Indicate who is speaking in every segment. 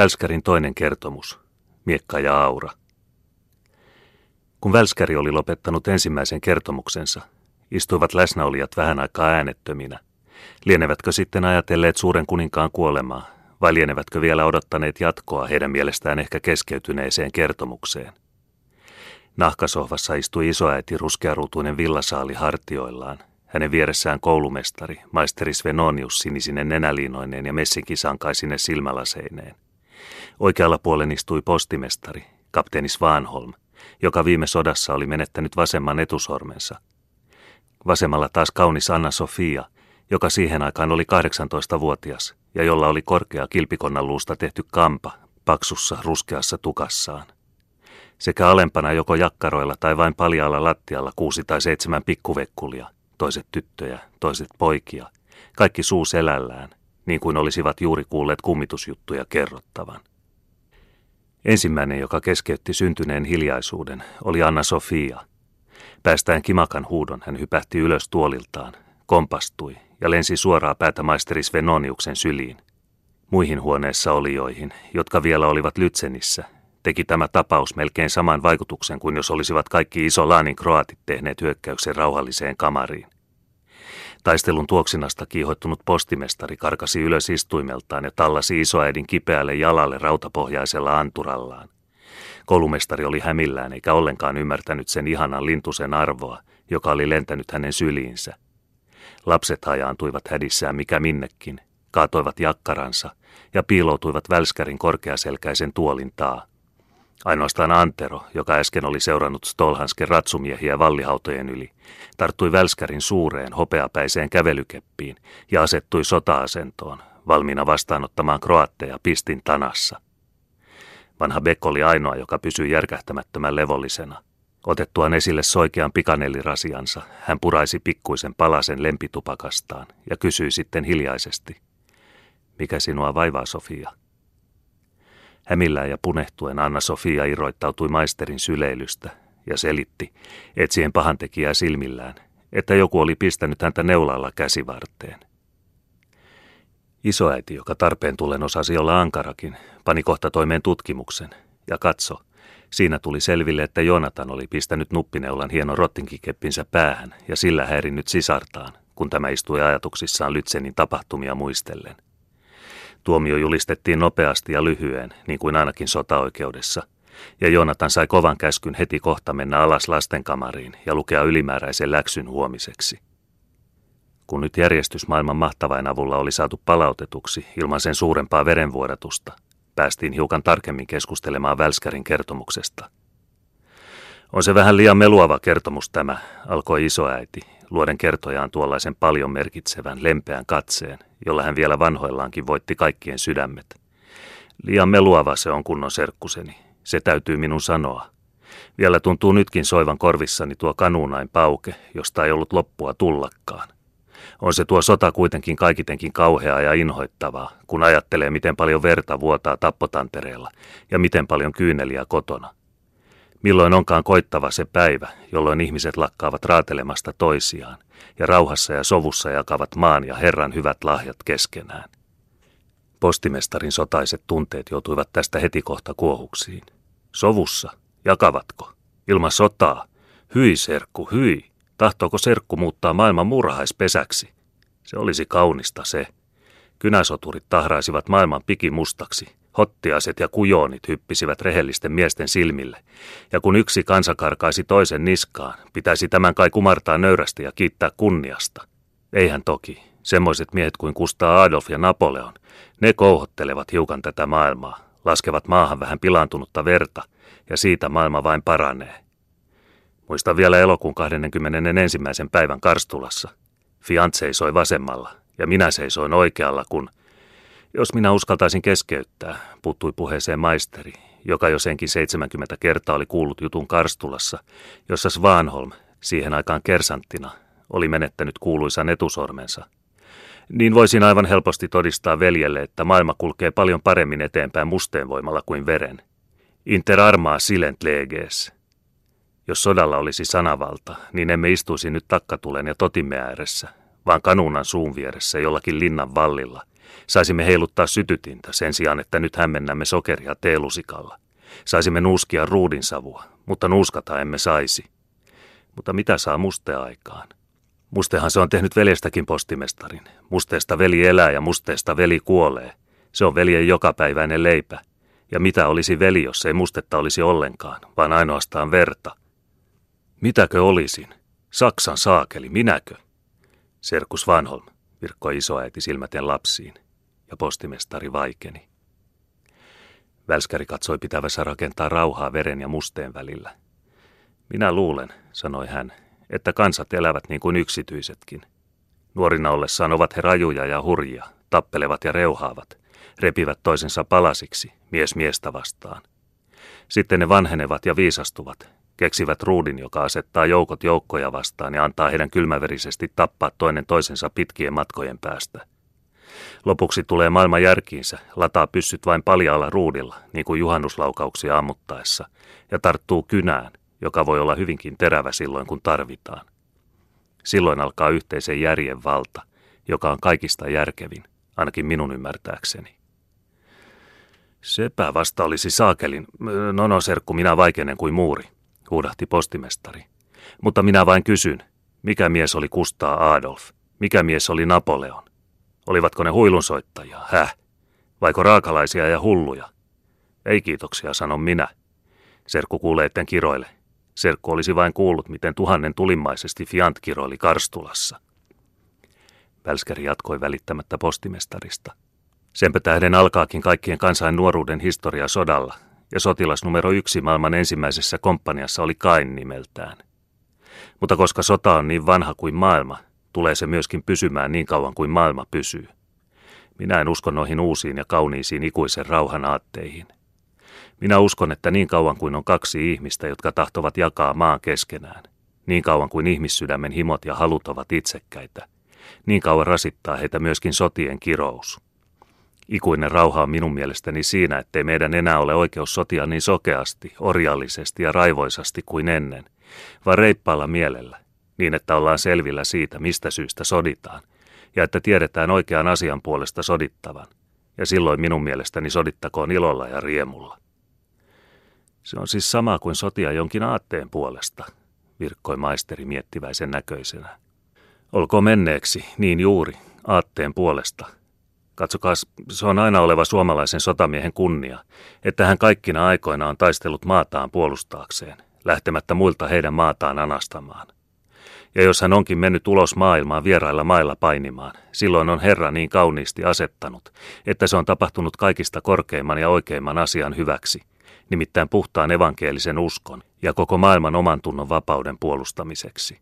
Speaker 1: Välskärin toinen kertomus, Miekka ja Aura. Kun Välskäri oli lopettanut ensimmäisen kertomuksensa, istuivat läsnäolijat vähän aikaa äänettöminä. Lienevätkö sitten ajatelleet suuren kuninkaan kuolemaa, vai lienevätkö vielä odottaneet jatkoa heidän mielestään ehkä keskeytyneeseen kertomukseen? Nahkasohvassa istui isoäiti ruskearuutuinen villasaali hartioillaan, hänen vieressään koulumestari, maisteri Svenonius sinisinen nenäliinoineen ja messinkisankaisine silmälaseineen. Oikealla puolen istui postimestari, kapteeni Svanholm, joka viime sodassa oli menettänyt vasemman etusormensa. Vasemmalla taas kaunis Anna Sofia, joka siihen aikaan oli 18-vuotias ja jolla oli korkea kilpikonnan luusta tehty kampa paksussa ruskeassa tukassaan. Sekä alempana joko jakkaroilla tai vain paljaalla lattialla kuusi tai seitsemän pikkuvekkulia, toiset tyttöjä, toiset poikia, kaikki suu selällään, niin kuin olisivat juuri kuulleet kummitusjuttuja kerrottavan. Ensimmäinen, joka keskeytti syntyneen hiljaisuuden, oli Anna Sofia. Päästään kimakan huudon hän hypähti ylös tuoliltaan, kompastui ja lensi suoraa päätä maisteri Svenoniuksen syliin. Muihin huoneessa olijoihin, jotka vielä olivat Lytsenissä, teki tämä tapaus melkein saman vaikutuksen kuin jos olisivat kaikki Isolaanin kroatit tehneet hyökkäyksen rauhalliseen kamariin. Taistelun tuoksinasta kiihoittunut postimestari karkasi ylös istuimeltaan ja tallasi isoäidin kipeälle jalalle rautapohjaisella anturallaan. Koulumestari oli hämillään eikä ollenkaan ymmärtänyt sen ihanan lintusen arvoa, joka oli lentänyt hänen syliinsä. Lapset hajaantuivat hädissään mikä minnekin, kaatoivat jakkaransa ja piiloutuivat välskärin korkeaselkäisen tuolin taa. Ainoastaan Antero, joka äsken oli seurannut Stolhansken ratsumiehiä vallihautojen yli, tarttui Välskärin suureen hopeapäiseen kävelykeppiin ja asettui sota-asentoon, valmiina vastaanottamaan kroatteja pistin tanassa. Vanha Beck oli ainoa, joka pysyi järkähtämättömän levollisena. Otettuaan esille soikean pikanellirasiansa, hän puraisi pikkuisen palasen lempitupakastaan ja kysyi sitten hiljaisesti. Mikä sinua vaivaa, Sofia? Hämillään ja punehtuen Anna-Sofia irroittautui maisterin syleilystä ja selitti, etsien pahantekijää silmillään, että joku oli pistänyt häntä neulalla käsivarteen. Isoäiti, joka tarpeen tullen osasi olla ankarakin, pani kohta toimeen tutkimuksen ja katso. Siinä tuli selville, että Jonatan oli pistänyt nuppineulan hienon rottinkikeppinsä päähän ja sillä häirinnyt sisartaan, kun tämä istui ajatuksissaan Lytsenin tapahtumia muistellen – Tuomio julistettiin nopeasti ja lyhyen, niin kuin ainakin sotaoikeudessa, ja Joonatan sai kovan käskyn heti kohta mennä alas lastenkamariin ja lukea ylimääräisen läksyn huomiseksi. Kun nyt järjestys maailman mahtavain avulla oli saatu palautetuksi ilman sen suurempaa verenvuodatusta, päästiin hiukan tarkemmin keskustelemaan Välskärin kertomuksesta. On se vähän liian meluava kertomus tämä, alkoi isoäiti, luoden kertojaan tuollaisen paljon merkitsevän, lempeän katseen, jolla hän vielä vanhoillaankin voitti kaikkien sydämet. Liian meluava se on kunnon serkkuseni, se täytyy minun sanoa. Vielä tuntuu nytkin soivan korvissani tuo kanuunain pauke, josta ei ollut loppua tullakkaan. On se tuo sota kuitenkin kaikitenkin kauheaa ja inhoittavaa, kun ajattelee, miten paljon verta vuotaa tappotantereella ja miten paljon kyyneliä kotona. Milloin onkaan koittava se päivä, jolloin ihmiset lakkaavat raatelemasta toisiaan ja rauhassa ja sovussa jakavat maan ja Herran hyvät lahjat keskenään. Postimestarin sotaiset tunteet joutuivat tästä heti kohta kuohuksiin. Sovussa? Jakavatko? Ilman sotaa? Hyi, serkku, hyi! Tahtooko serkku muuttaa maailman murhaispesäksi? Se olisi kaunista se. Kynäsoturit tahraisivat maailman pikimustaksi, Hottiaset ja kujoonit hyppisivät rehellisten miesten silmille, ja kun yksi kansa karkaisi toisen niskaan, pitäisi tämän kai kumartaa nöyrästi ja kiittää kunniasta. Eihän toki, semmoiset miehet kuin Kustaa Adolf ja Napoleon, ne kouhottelevat hiukan tätä maailmaa, laskevat maahan vähän pilaantunutta verta, ja siitä maailma vain paranee. Muistan vielä elokuun 21. päivän Karstulassa. Fiant seisoi vasemmalla, ja minä seisoin oikealla, kun – jos minä uskaltaisin keskeyttää, puuttui puheeseen maisteri, joka jo senkin 70 kertaa oli kuullut jutun Karstulassa, jossa Svanholm, siihen aikaan kersanttina, oli menettänyt kuuluisan etusormensa. Niin voisin aivan helposti todistaa veljelle, että maailma kulkee paljon paremmin eteenpäin musteen voimalla kuin veren. Inter armaa silent leges. Jos sodalla olisi sanavalta, niin emme istuisi nyt takkatulen ja totimme ääressä, vaan kanuunan suun vieressä jollakin linnan vallilla – Saisimme heiluttaa sytytintä sen sijaan, että nyt hämmennämme sokeria teelusikalla. Saisimme nuuskia ruudinsavua, mutta nuuskata emme saisi. Mutta mitä saa muste aikaan? Mustehan se on tehnyt veljestäkin postimestarin. Musteesta veli elää ja musteesta veli kuolee. Se on veljen jokapäiväinen leipä. Ja mitä olisi veli, jos ei mustetta olisi ollenkaan, vaan ainoastaan verta? Mitäkö olisin? Saksan saakeli, minäkö? Serkus Vanholm, virkkoi isoäiti silmäten lapsiin, ja postimestari vaikeni. Välskäri katsoi pitävässä rakentaa rauhaa veren ja musteen välillä. Minä luulen, sanoi hän, että kansat elävät niin kuin yksityisetkin. Nuorina ollessaan ovat he rajuja ja hurjia, tappelevat ja reuhaavat, repivät toisensa palasiksi, mies miestä vastaan. Sitten ne vanhenevat ja viisastuvat, keksivät ruudin, joka asettaa joukot joukkoja vastaan ja antaa heidän kylmäverisesti tappaa toinen toisensa pitkien matkojen päästä. Lopuksi tulee maailma järkiinsä, lataa pyssyt vain paljaalla ruudilla, niin kuin juhannuslaukauksia ammuttaessa, ja tarttuu kynään, joka voi olla hyvinkin terävä silloin, kun tarvitaan. Silloin alkaa yhteisen järjen valta, joka on kaikista järkevin, ainakin minun ymmärtääkseni. Sepä vasta olisi saakelin. No no, serkku, minä vaikenen kuin muuri, huudahti postimestari. Mutta minä vain kysyn, mikä mies oli Kustaa Adolf? Mikä mies oli Napoleon? Olivatko ne huilunsoittajia, häh? Vaiko raakalaisia ja hulluja? Ei kiitoksia, sanon minä. Serkku kuulee, etten kiroile. Serkku olisi vain kuullut, miten tuhannen tulimmaisesti Fiant kiroili Karstulassa. Välskäri jatkoi välittämättä postimestarista. Senpä tähden alkaakin kaikkien kansain nuoruuden historia sodalla, ja sotilas numero yksi maailman ensimmäisessä komppaniassa oli Kain nimeltään. Mutta koska sota on niin vanha kuin maailma, tulee se myöskin pysymään niin kauan kuin maailma pysyy. Minä en usko noihin uusiin ja kauniisiin ikuisen rauhan aatteihin. Minä uskon, että niin kauan kuin on kaksi ihmistä, jotka tahtovat jakaa maan keskenään, niin kauan kuin ihmissydämen himot ja halut ovat itsekkäitä, niin kauan rasittaa heitä myöskin sotien kirous. Ikuinen rauha on minun mielestäni siinä, ettei meidän enää ole oikeus sotia niin sokeasti, orjallisesti ja raivoisasti kuin ennen, vaan reippaalla mielellä, niin että ollaan selvillä siitä, mistä syystä soditaan, ja että tiedetään oikean asian puolesta sodittavan, ja silloin minun mielestäni sodittakoon ilolla ja riemulla. Se on siis sama kuin sotia jonkin aatteen puolesta, virkkoi maisteri miettiväisen näköisenä. Olko menneeksi, niin juuri, aatteen puolesta. Katsokaa, se on aina oleva suomalaisen sotamiehen kunnia, että hän kaikkina aikoina on taistellut maataan puolustaakseen, lähtemättä muilta heidän maataan anastamaan. Ja jos hän onkin mennyt ulos maailmaan vierailla mailla painimaan, silloin on Herra niin kauniisti asettanut, että se on tapahtunut kaikista korkeimman ja oikeimman asian hyväksi, nimittäin puhtaan evankelisen uskon ja koko maailman oman tunnon vapauden puolustamiseksi.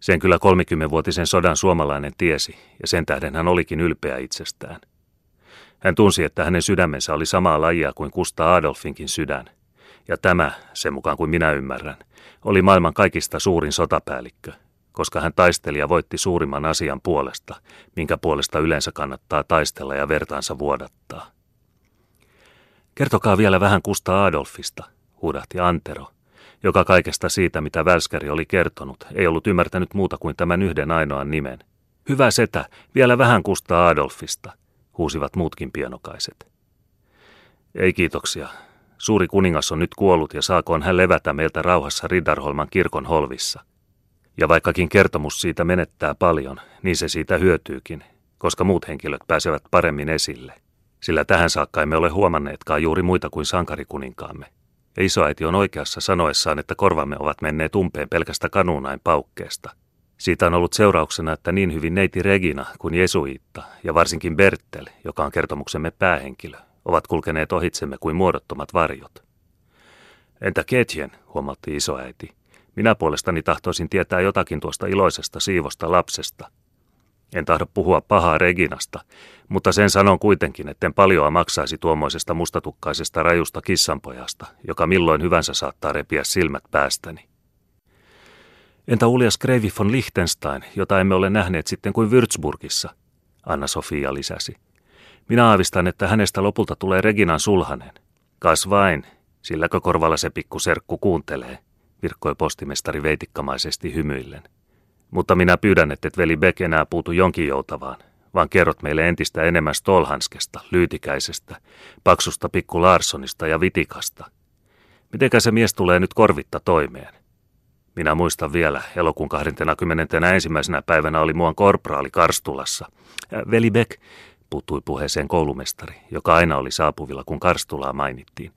Speaker 1: Sen kyllä 30-vuotisen sodan suomalainen tiesi, ja sen tähden hän olikin ylpeä itsestään. Hän tunsi, että hänen sydämensä oli samaa lajia kuin Kusta Adolfinkin sydän, ja tämä, sen mukaan kuin minä ymmärrän, oli maailman kaikista suurin sotapäällikkö, koska hän taisteli ja voitti suurimman asian puolesta, minkä puolesta yleensä kannattaa taistella ja vertaansa vuodattaa. Kertokaa vielä vähän Kusta Adolfista, huudahti Antero, joka kaikesta siitä, mitä Välskäri oli kertonut, ei ollut ymmärtänyt muuta kuin tämän yhden ainoan nimen. Hyvä setä, vielä vähän Kusta Adolfista, huusivat muutkin pienokaiset. Ei kiitoksia. Suuri kuningas on nyt kuollut ja saakoon hän levätä meiltä rauhassa Riddarholman kirkon holvissa. Ja vaikkakin kertomus siitä menettää paljon, niin se siitä hyötyykin, koska muut henkilöt pääsevät paremmin esille sillä tähän saakka emme ole huomanneetkaan juuri muita kuin sankarikuninkaamme. Ja isoäiti on oikeassa sanoessaan, että korvamme ovat menneet umpeen pelkästä kanuunain paukkeesta. Siitä on ollut seurauksena, että niin hyvin neiti Regina kuin Jesuitta ja varsinkin Bertel, joka on kertomuksemme päähenkilö, ovat kulkeneet ohitsemme kuin muodottomat varjot. Entä Ketjen, huomautti isoäiti. Minä puolestani tahtoisin tietää jotakin tuosta iloisesta siivosta lapsesta – en tahdo puhua pahaa Reginasta, mutta sen sanon kuitenkin, etten paljoa maksaisi tuommoisesta mustatukkaisesta rajusta kissanpojasta, joka milloin hyvänsä saattaa repiä silmät päästäni. Entä uljas Kreivi von Liechtenstein, jota emme ole nähneet sitten kuin Würzburgissa? Anna-Sofia lisäsi. Minä aavistan, että hänestä lopulta tulee Reginan sulhanen. Kas vain, silläkö korvalla se pikku serkku kuuntelee, virkkoi postimestari veitikkamaisesti hymyillen. Mutta minä pyydän, että et veli Beck enää puutu jonkin joutavaan, vaan kerrot meille entistä enemmän Stolhanskesta, Lyytikäisestä, Paksusta pikku Larssonista ja Vitikasta. Mitenkä se mies tulee nyt korvitta toimeen? Minä muistan vielä, elokuun 21. päivänä oli muun korporaali Karstulassa. Veli Beck, puuttui puheeseen koulumestari, joka aina oli saapuvilla, kun Karstulaa mainittiin.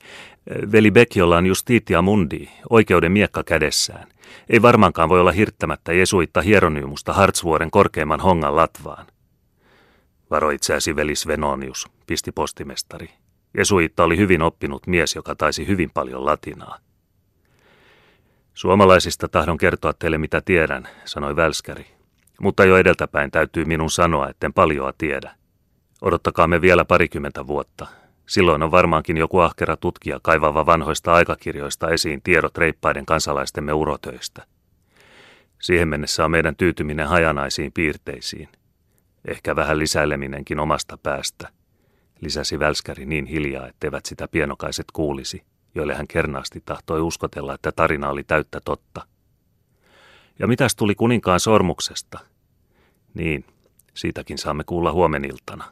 Speaker 1: Veli Beck, jolla on justitia mundi, oikeuden miekka kädessään. Ei varmaankaan voi olla hirttämättä Jesuitta Hieronymusta Hartsvuoren korkeimman hongan latvaan. Varo itseäsi veli Svenonius, pisti postimestari. Jesuitta oli hyvin oppinut mies, joka taisi hyvin paljon latinaa. Suomalaisista tahdon kertoa teille mitä tiedän, sanoi Välskäri. Mutta jo edeltäpäin täytyy minun sanoa, etten paljoa tiedä. Odottakaamme vielä parikymmentä vuotta. Silloin on varmaankin joku ahkera tutkija kaivava vanhoista aikakirjoista esiin tiedot reippaiden kansalaistemme urotöistä. Siihen mennessä on meidän tyytyminen hajanaisiin piirteisiin. Ehkä vähän lisäileminenkin omasta päästä, lisäsi Välskäri niin hiljaa, etteivät sitä pienokaiset kuulisi, joille hän kernaasti tahtoi uskotella, että tarina oli täyttä totta. Ja mitäs tuli kuninkaan sormuksesta? Niin, siitäkin saamme kuulla huomeniltana.